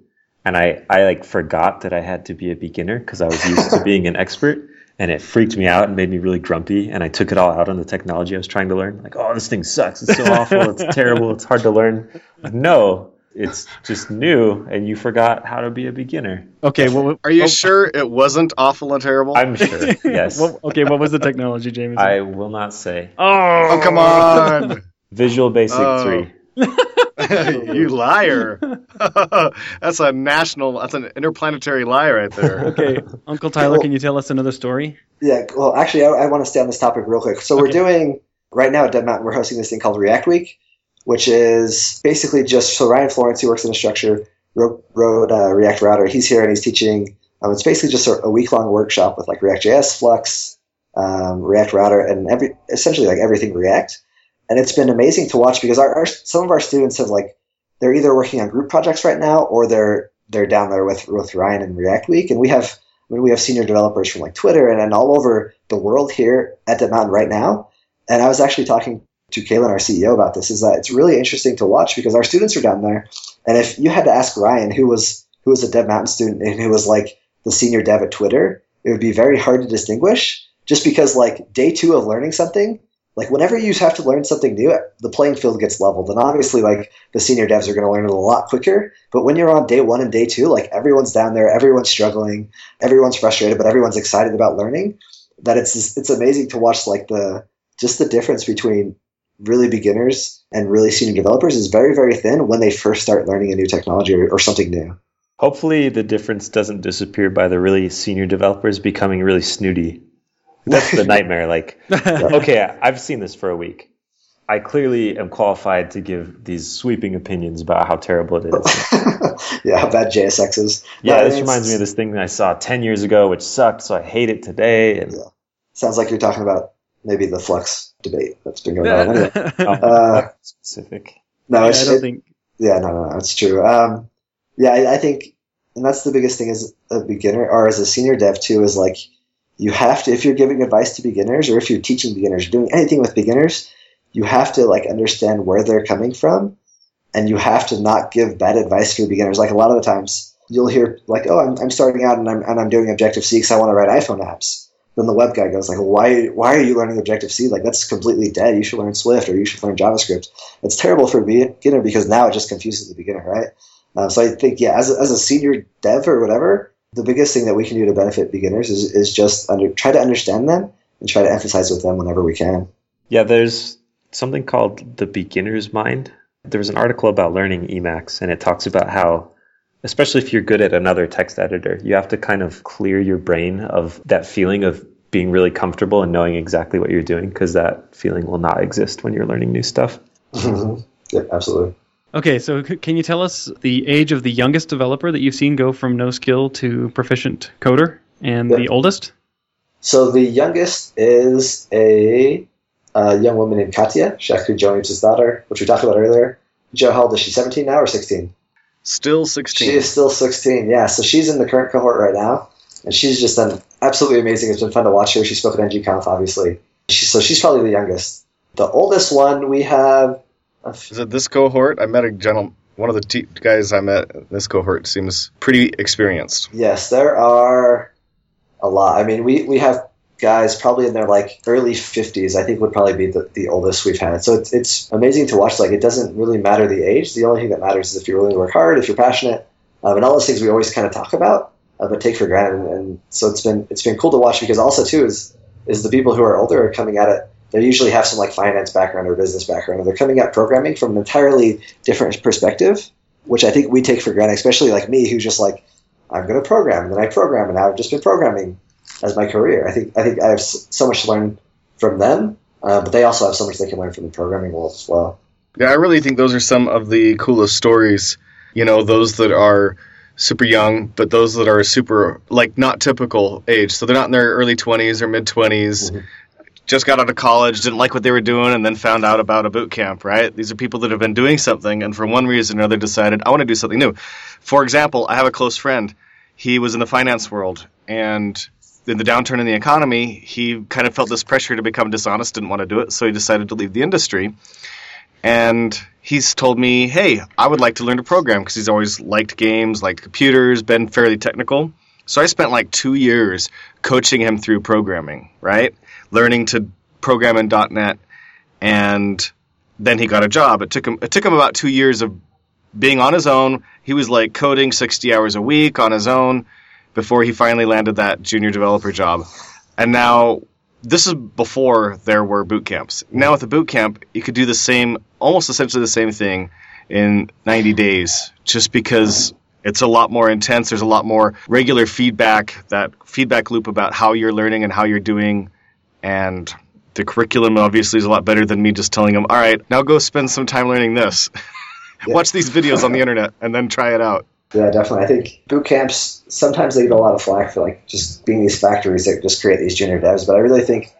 and I, I like forgot that I had to be a beginner because I was used to being an expert, and it freaked me out and made me really grumpy, and I took it all out on the technology I was trying to learn. Like, oh, this thing sucks. It's so awful. It's terrible. It's hard to learn. No, it's just new, and you forgot how to be a beginner. Okay, well, Are you oh, sure it wasn't awful and terrible? I'm sure. Yes. well, okay, what was the technology, James? I will not say. oh, oh, come on. Visual Basic Oh. 3. you liar. that's a national, that's an interplanetary lie right there. Okay, Uncle Tyler, can you tell us another story? Yeah, well, actually, I, I want to stay on this topic real quick. So we're doing right now at Dev Mountain. We're hosting this thing called React Week, which is basically just so Ryan Florence, who works Instructure, wrote, wrote uh, React Router. He's here and he's teaching. Um, it's basically just a, a week long workshop with like React.js, Flux, um, React Router, and every essentially like everything React. And it's been amazing to watch because our, our some of our students have like they're either working on group projects right now or they're they're down there with with Ryan and React Week, and we have I mean, we have senior developers from like Twitter and, and all over the world here at Dev Mountain right now. And I was actually talking to Cahlan, our CEO, about this. Is that it's really interesting to watch because our students are down there, and if you had to ask Ryan, who was who was a Dev Mountain student and who was like the senior dev at Twitter, it would be very hard to distinguish. Just because like day two of learning something, like whenever you have to learn something new, the playing field gets leveled. And obviously, like the senior devs are going to learn it a lot quicker. But when you're on day one and day two, like everyone's down there, everyone's struggling, everyone's frustrated, but everyone's excited about learning. That it's it's amazing to watch like the just the difference between really beginners and really senior developers is very very thin when they first start learning a new technology or, or something new. Hopefully, the difference doesn't disappear by the really senior developers becoming really snooty. That's the nightmare. Like, okay, I've seen this for a week. I clearly am qualified to give these sweeping opinions about how terrible it is. yeah, how bad JSX is. Yeah, No, this reminds me of this thing that I saw 10 years ago, which sucked, so I hate it today. And Sounds like you're talking about maybe the Flux debate that's been going on. Anyway, oh, Uh, specific. no, I it's, don't it- think. Yeah, no, no, no, it's true. Um, yeah, I, I think, and that's the biggest thing as a beginner or as a senior dev too, is like you have to, if you're giving advice to beginners or if you're teaching beginners, doing anything with beginners, you have to like understand where they're coming from, and you have to not give bad advice for beginners. Like a lot of the times, you'll hear like, "Oh, I'm, I'm starting out and I'm and I'm doing Objective C because I want to write iPhone apps." Then the web guy goes like, "Why why are you learning Objective C? Like that's completely dead. You should learn Swift or you should learn JavaScript." It's terrible for a beginner because now it just confuses the beginner, right? Um, so I think, yeah, as a, as a senior dev or whatever, the biggest thing that we can do to benefit beginners is, is just under, try to understand them and try to emphasize with them whenever we can. Yeah, there's something called the beginner's mind. There was an article about learning Emacs, and it talks about how, especially if you're good at another text editor, you have to kind of clear your brain of that feeling of being really comfortable and knowing exactly what you're doing, because that feeling will not exist when you're learning new stuff. Mm-hmm. yeah, absolutely. Okay, so c- can you tell us the age of the youngest developer that you've seen go from no skill to proficient coder, and Yeah. the oldest? So the youngest is a, uh young woman named Katya, Shakti Jones' daughter, which we talked about earlier. Joe, how old is she? 17 now or 16? Still 16. She is still 16, yeah. So she's in the current cohort right now, and she's just done absolutely amazing. It's been fun to watch her. She spoke at NGConf, obviously. She, so she's probably the youngest. The oldest one we have. Is it this cohort? I met a gentleman, one of the t- guys I met in this cohort seems pretty experienced. Yes, there are a lot. I mean, we, we have guys probably in their like early 50s i think would probably be the, the oldest we've had so it's, it's amazing to watch like it doesn't really matter the age the only thing that matters is if you're willing to work hard if you're passionate um, and all those things we always kind of talk about uh, but take for granted and, and so it's been it's been cool to watch because also too is is the people who are older are coming at it they usually have some like finance background or business background and they're coming at programming from an entirely different perspective which i think we take for granted especially like me who's just like i'm going to program and then i program and i've just been programming as my career. I think I think I have so much to learn from them, uh, but they also have so much they can learn from the programming world as well. Yeah, I really think those are some of the coolest stories. You know, those that are super young, but those that are super like not typical age. So they're not in their early twenties or mid 20s mm-hmm. Just got out of college, didn't like what they were doing, and then found out about a boot camp. Right? These are people that have been doing something, and for one reason or another decided I want to do something new. For example, I have a close friend. He was in the finance world, and in the downturn in the economy, he kind of felt this pressure to become dishonest, didn't want to do it, so he decided to leave the industry. And he's told me, hey, I would like to learn to program because he's always liked games, liked computers, been fairly technical. So I spent like two years coaching him through programming, right? Learning to program in .NET, and then he got a job. It took him it took him about two years of being on his own. He was like coding sixty hours a week on his own before he finally landed that junior developer job. And now this is before there were boot camps. Now with a boot camp, you could do the same, almost essentially the same thing in 90 days, just because it's a lot more intense. There's a lot more regular feedback, that feedback loop about how you're learning and how you're doing. And the curriculum obviously is a lot better than me just telling them, all right, now go spend some time learning this. Yeah. Watch these videos on the internet and then try it out. Yeah, definitely. I think boot camps sometimes they get a lot of flack for like just being these factories that just create these junior devs, but I really think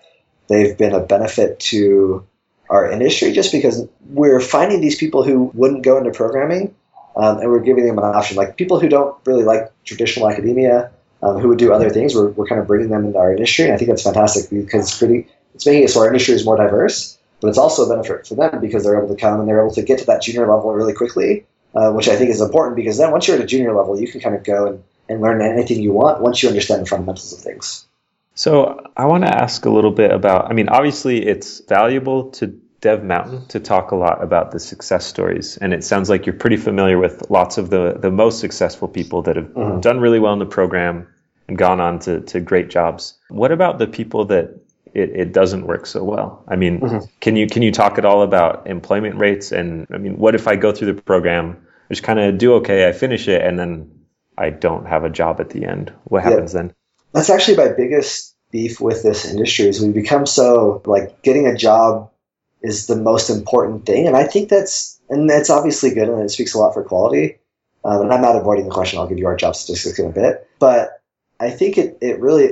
they've been a benefit to our industry just because we're finding these people who wouldn't go into programming um, and we're giving them an option. Like people who don't really like traditional academia, um, who would do other things, we're, we're kind of bringing them into our industry. And I think that's fantastic because it's pretty, it's making it so our industry is more diverse, but it's also a benefit for them because they're able to come and they're able to get to that junior level really quickly uh, which I think is important because then once you're at a junior level, you can kind of go and, and learn anything you want once you understand the fundamentals of things. So I want to ask a little bit about. I mean, obviously, it's valuable to Dev Mountain to talk a lot about the success stories, and it sounds like you're pretty familiar with lots of the the most successful people that have mm-hmm. done really well in the program and gone on to to great jobs. What about the people that it, it doesn't work so well. I mean, mm-hmm. can you can you talk at all about employment rates? And I mean, what if I go through the program, I just kind of do okay, I finish it, and then I don't have a job at the end? What happens yeah. then? That's actually my biggest beef with this industry is we become so like getting a job is the most important thing, and I think that's and that's obviously good, and it speaks a lot for quality. Um, and I'm not avoiding the question. I'll give you our job statistics in a bit, but I think it, it really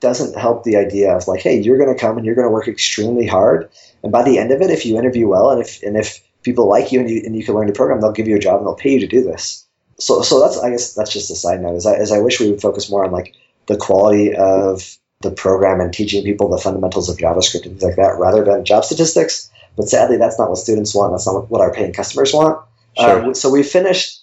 doesn't help the idea of like, hey, you're going to come and you're going to work extremely hard, and by the end of it, if you interview well and if and if people like you and you and you can learn the program, they'll give you a job and they'll pay you to do this. So so that's I guess that's just a side note. Is I, is I wish we would focus more on like the quality of the program and teaching people the fundamentals of JavaScript and things like that, rather than job statistics. But sadly, that's not what students want. That's not what our paying customers want. Sure. Uh, so we finished.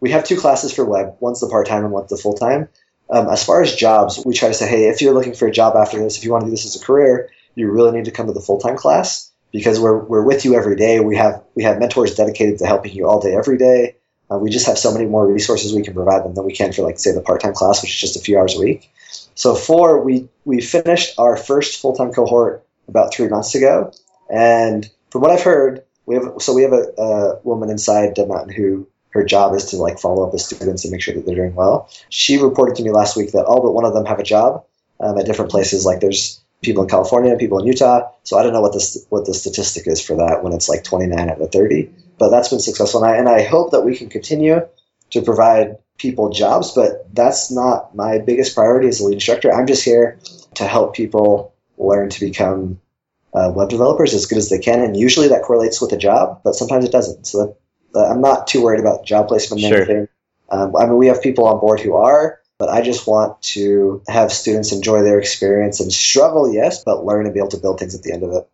We have two classes for web. One's the part time and one's the full time. Um, as far as jobs, we try to say, hey, if you're looking for a job after this, if you want to do this as a career, you really need to come to the full time class because we're, we're with you every day. We have we have mentors dedicated to helping you all day, every day. Uh, we just have so many more resources we can provide them than we can for, like, say, the part time class, which is just a few hours a week. So, four, we we finished our first full time cohort about three months ago, and from what I've heard, we have so we have a, a woman inside Dev Mountain who her job is to like follow up with students and make sure that they're doing well. She reported to me last week that all but one of them have a job um, at different places. Like there's people in California, people in Utah. So I don't know what the what the statistic is for that when it's like 29 out of 30. But that's been successful, and I, and I hope that we can continue to provide people jobs. But that's not my biggest priority as a lead instructor. I'm just here to help people learn to become uh, web developers as good as they can, and usually that correlates with a job, but sometimes it doesn't. So that, I'm not too worried about job placement and sure. anything. Um, I mean, we have people on board who are, but I just want to have students enjoy their experience and struggle, yes, but learn and be able to build things at the end of it.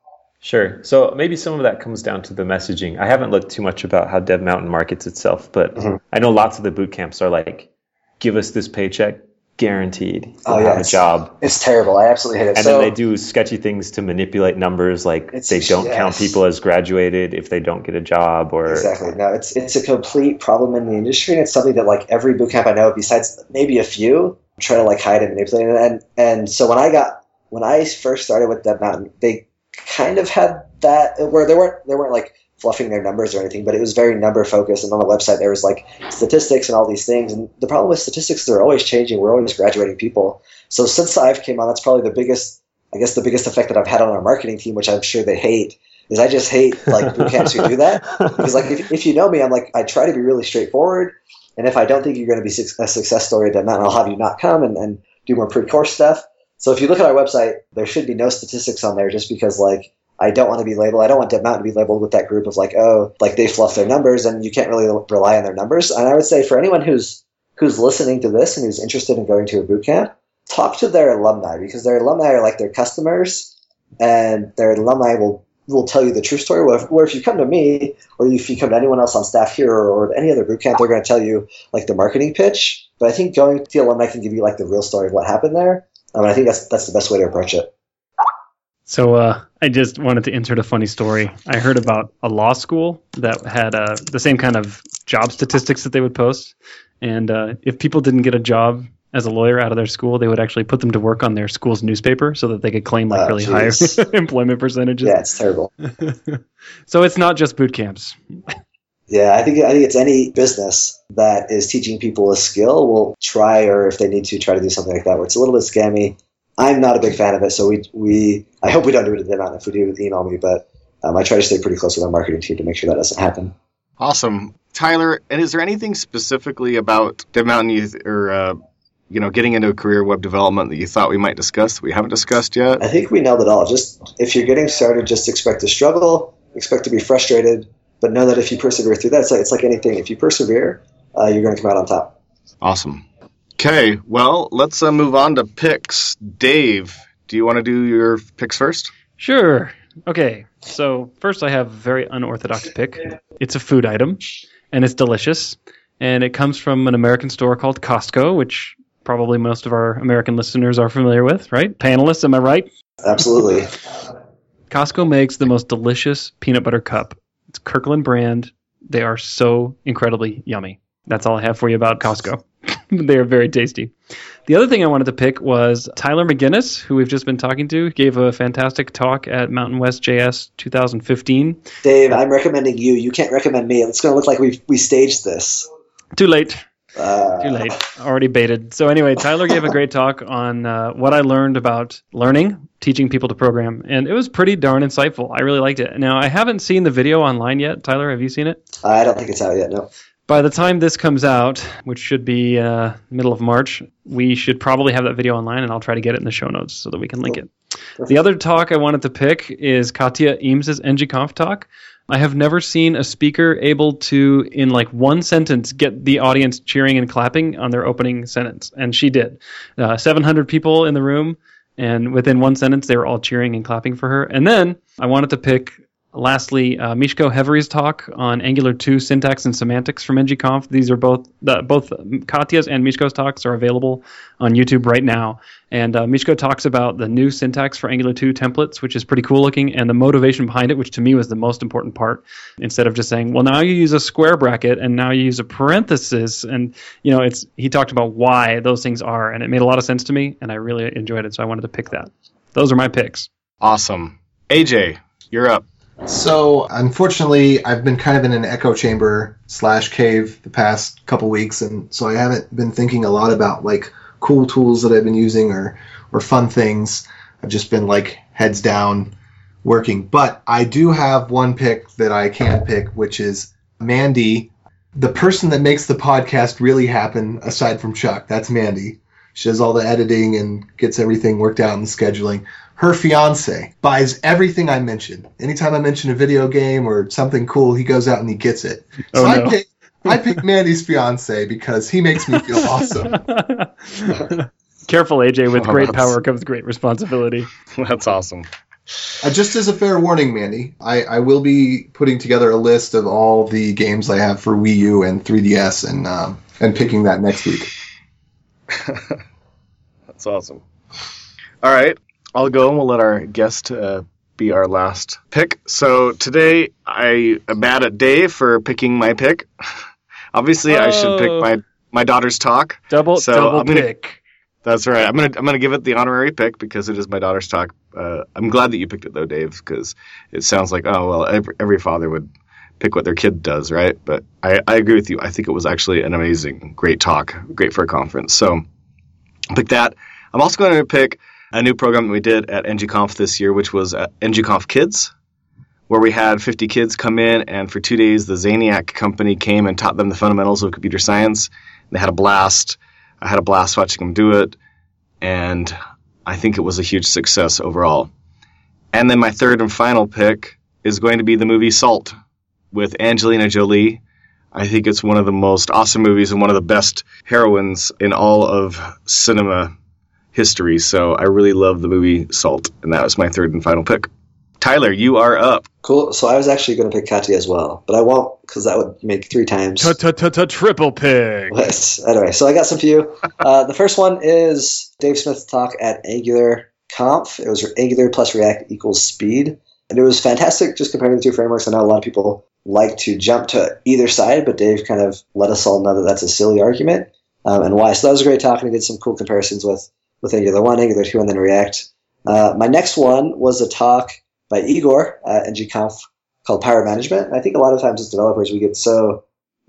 Sure. So maybe some of that comes down to the messaging. I haven't looked too much about how Dev Mountain markets itself, but mm-hmm. I know lots of the boot camps are like, give us this paycheck, guaranteed Oh, have yeah, a job. It's terrible. I absolutely hate it. And so, then they do sketchy things to manipulate numbers, like they don't count people as graduated if they don't get a job, or Exactly. No, it's it's a complete problem in the industry, and it's something that like every bootcamp I know, besides maybe a few, try to like hide and manipulate. it. And and so when I got when I first started with Dev Mountain, they kind of had that where they weren't they weren't like fluffing their numbers or anything, but it was very number focused. And on the website there was like statistics and all these things. And the problem with statistics, they're always changing. We're always graduating people. So since I've came on, that's probably the biggest, I guess, the biggest effect that I've had on our marketing team, which I'm sure they hate. Is I just hate like boot camps who do that because like if, if you know me, I'm like I try to be really straightforward, and if I don't think you're going to be a success story, then I'll have you not come and, and do more pre-course stuff. So if you look at our website, there should be no statistics on there just because like I don't want to be labeled. I don't want Mountain to be labeled with that group of like oh like they fluff their numbers and you can't really rely on their numbers. And I would say for anyone who's who's listening to this and who's interested in going to a boot camp, talk to their alumni because their alumni are like their customers, and their alumni will will tell you the true story. Where if, where if you come to me or if you come to anyone else on staff here or, or any other boot camp, they're going to tell you like the marketing pitch. But I think going to the alumni can give you like the real story of what happened there. Um, I think that's that's the best way to approach it. So uh, I just wanted to insert a funny story. I heard about a law school that had uh, the same kind of job statistics that they would post, and uh, if people didn't get a job as a lawyer out of their school, they would actually put them to work on their school's newspaper so that they could claim like Oh, really high employment percentages. Yeah, it's terrible. so it's not just boot camps. Yeah, I think I think it's any business that is teaching people a skill will try, or if they need to, try to do something like that. Where it's a little bit scammy. I'm not a big fan of it, so we we I hope we don't do it at the amount. If we do, email me. But um, I try to stay pretty close with our marketing team to make sure that doesn't happen. Awesome, Tyler. And is there anything specifically about Dev Mountain you or uh, you know getting into a career web development that you thought we might discuss that we haven't discussed yet? I think we nailed it all. Just if you're getting started, just expect to struggle, expect to be frustrated, but know that if you persevere through that, it's like it's like anything. If you persevere, uh, you're going to come out on top. Awesome. Okay, well, let's uh, move on to picks. Dave, do you want to do your picks first? Sure. Okay. So first, I have a very unorthodox pick. It's a food item, and it's delicious, and it comes from an American store called Costco, which probably most of our American listeners are familiar with, right? Panelists, am I right? Absolutely. Costco makes the most delicious peanut butter cup. It's Kirkland brand. They are so incredibly yummy. That's all I have for you about Costco. they are very tasty. The other thing I wanted to pick was Tyler McGinnis, who we've just been talking to, gave a fantastic talk at Mountain West JS 2015. Dave, I'm recommending you. You can't recommend me. It's going to look like we we staged this. Too late. Uh, Too late. Already baited. So anyway, Tyler gave a great talk on uh, what I learned about learning, teaching people to program, and it was pretty darn insightful. I really liked it. Now I haven't seen the video online yet. Tyler, have you seen it? I don't think it's out yet. No. By the time this comes out, which should be uh, middle of March, we should probably have that video online, and I'll try to get it in the show notes so that we can link it. The other talk I wanted to pick is Katya Eames' NGConf talk. I have never seen a speaker able to, in like one sentence, get the audience cheering and clapping on their opening sentence, and she did. Uh, 700 people in the room, and within one sentence, they were all cheering and clapping for her. And then I wanted to pick Lastly, uh, Mishko Hevery's talk on Angular 2 syntax and semantics from ngconf. These are both the, both Katya's and Mishko's talks are available on YouTube right now. And uh, Mishko talks about the new syntax for Angular 2 templates, which is pretty cool looking, and the motivation behind it, which to me was the most important part. Instead of just saying, "Well, now you use a square bracket and now you use a parenthesis," and you know, it's he talked about why those things are, and it made a lot of sense to me, and I really enjoyed it. So I wanted to pick that. Those are my picks. Awesome. AJ, you're up. So, unfortunately, I've been kind of in an echo chamber slash cave the past couple weeks, and so I haven't been thinking a lot about like cool tools that I've been using or or fun things. I've just been like heads down working. But I do have one pick that I can pick, which is Mandy, the person that makes the podcast really happen aside from Chuck. That's Mandy. She does all the editing and gets everything worked out and scheduling her fiance buys everything I mention. Anytime I mention a video game or something cool, he goes out and he gets it. So Oh, I no. pick I pick Mandy's fiance because he makes me feel awesome. Careful, AJ. With Oh, great power comes great responsibility. That's awesome. Uh, just as a fair warning, Mandy, I, I will be putting together a list of all the games I have for Wii U and 3DS and um, and picking that next week. That's awesome. All right, I'll go and we'll let our guest uh, be our last pick. So today I am mad at Dave for picking my pick. Obviously, I should pick Oh. my my daughter's talk. Double So, double I'm gonna- pick. That's right. I'm gonna I'm gonna give it the honorary pick because it is my daughter's talk. Uh, I'm glad that you picked it though, Dave, because it sounds like oh well, every, every father would pick what their kid does, right? But I, I agree with you. I think it was actually an amazing, great talk, great for a conference. So pick that. I'm also going to pick a new program that we did at NGConf this year, which was uh, NGConf Kids, where we had 50 kids come in, and for two days, the Zaniac company came and taught them the fundamentals of computer science. They had a blast. I had a blast watching them do it, and I think it was a huge success overall. And then my third and final pick is going to be the movie Salt with Angelina Jolie. I think it's one of the most awesome movies and one of the best heroines in all of cinema history. So I really love the movie Salt, and that was my third and final pick. Tyler, you are up. Cool. So I was actually going to pick Katya as well, but I won't because that would make three times. Ta ta ta ta triple pick. But anyway, so I got some for you. Uh, the first one is Dave Smith's talk at Angular Conf. It was Angular plus React equals speed. And it was fantastic just comparing the two frameworks. I know a lot of people like to jump to either side, but Dave kind of let us all know that that's a silly argument um, and why. So that was a great talk, and he did some cool comparisons with, with Angular 1, Angular 2, and then React. Uh, my next one was a talk by Igor at ngconf called Power Management. I think a lot of times as developers, we get so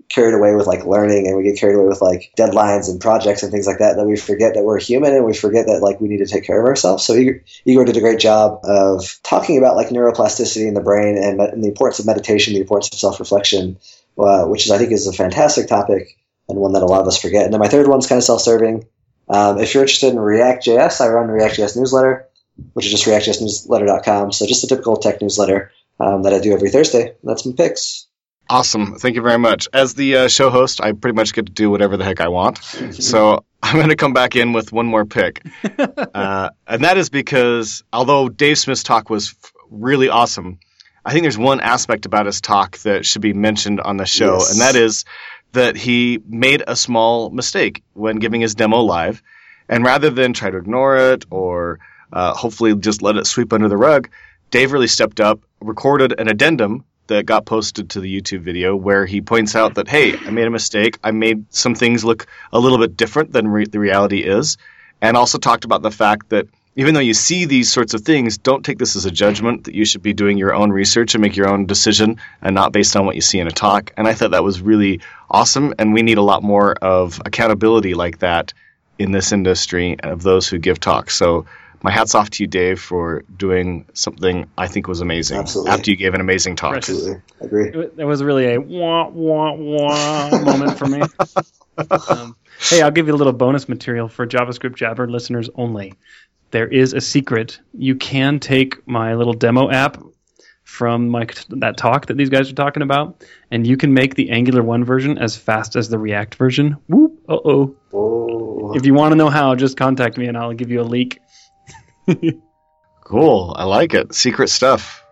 carried away with like learning and we get carried away with like deadlines and projects and things like that that we forget that we're human and we forget that like we need to take care of ourselves. So Igor, Igor did a great job of talking about like neuroplasticity in the brain and, and the importance of meditation, the importance of self-reflection, uh, which is I think is a fantastic topic and one that a lot of us forget. And then my third one's kind of self-serving. Um, if you're interested in React.js, I run React.js newsletter, which is just reactjsnewsletter.com. So just a typical tech newsletter um, that I do every Thursday. That's my picks. Awesome. Thank you very much. As the uh, show host, I pretty much get to do whatever the heck I want. So I'm going to come back in with one more pick. uh, and that is because although Dave Smith's talk was f- really awesome, I think there's one aspect about his talk that should be mentioned on the show, Yes. and that is that he made a small mistake when giving his demo live. And rather than try to ignore it or uh, hopefully just let it sweep under the rug, Dave really stepped up, recorded an addendum that got posted to the YouTube video where he points out that, hey, I made a mistake. I made some things look a little bit different than re- the reality is. And also talked about the fact that even though you see these sorts of things, don't take this as a judgment, that you should be doing your own research and make your own decision and not based on what you see in a talk. And I thought that was really awesome. And we need a lot more of accountability like that in this industry of those who give talks. So my hat's off to you, Dave, for doing something I think was amazing Absolutely. after you gave an amazing talk. Absolutely. I agree. It, it was really a wah wah wah moment for me. Um, hey, I'll give you a little bonus material for JavaScript Jabber listeners only. There is a secret. You can take my little demo app from my that talk that these guys are talking about, and you can make the Angular one version as fast as the React version. Whoop! Uh oh. Oh, If you want to know how, just contact me and I'll give you a leak. Cool. I like it. Secret stuff.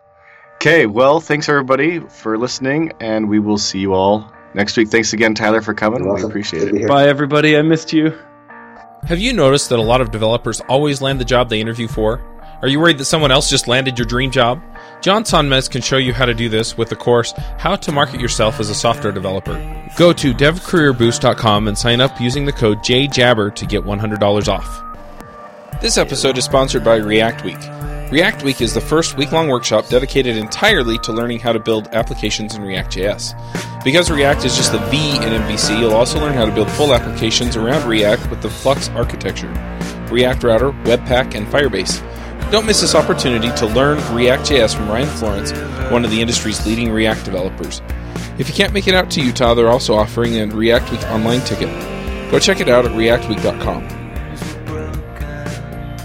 Okay, well, thanks everybody for listening, and we will see you all next week. Thanks again, Tyler, for coming. you're We welcome. appreciate Good it. Bye, everybody. I missed you. Have you noticed that a lot of developers always land the job they interview for? Are you worried that someone else just landed your dream job? John Sonmez can show you how to do this with the course How to Market Yourself as a Software Developer. Go to devcareerboost.com and sign up using the code JJabber to get $100 off. This episode is sponsored by React Week. React Week is the first week long workshop dedicated entirely to learning how to build applications in React.js. Because React is just the V in MVC, you'll also learn how to build full applications around React with the Flux architecture, React Router, Webpack, and Firebase. Don't miss this opportunity to learn React.js from Ryan Florence, one of the industry's leading React developers. If you can't make it out to Utah, they're also offering a React Week online ticket. Go check it out at reactweek.com.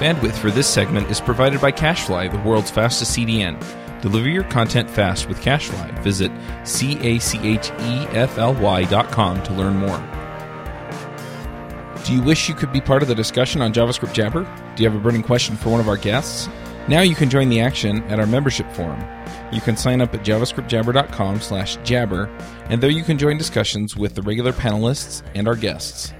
Bandwidth for this segment is provided by CacheFly, the world's fastest CDN. Deliver your content fast with CacheFly. Visit C-A-C-H-E-F-L-Y dot com to learn more. Do you wish you could be part of the discussion on JavaScript Jabber? Do you have a burning question for one of our guests? Now you can join the action at our membership forum. You can sign up at javascriptjabber.com slash jabber, and there you can join discussions with the regular panelists and our guests.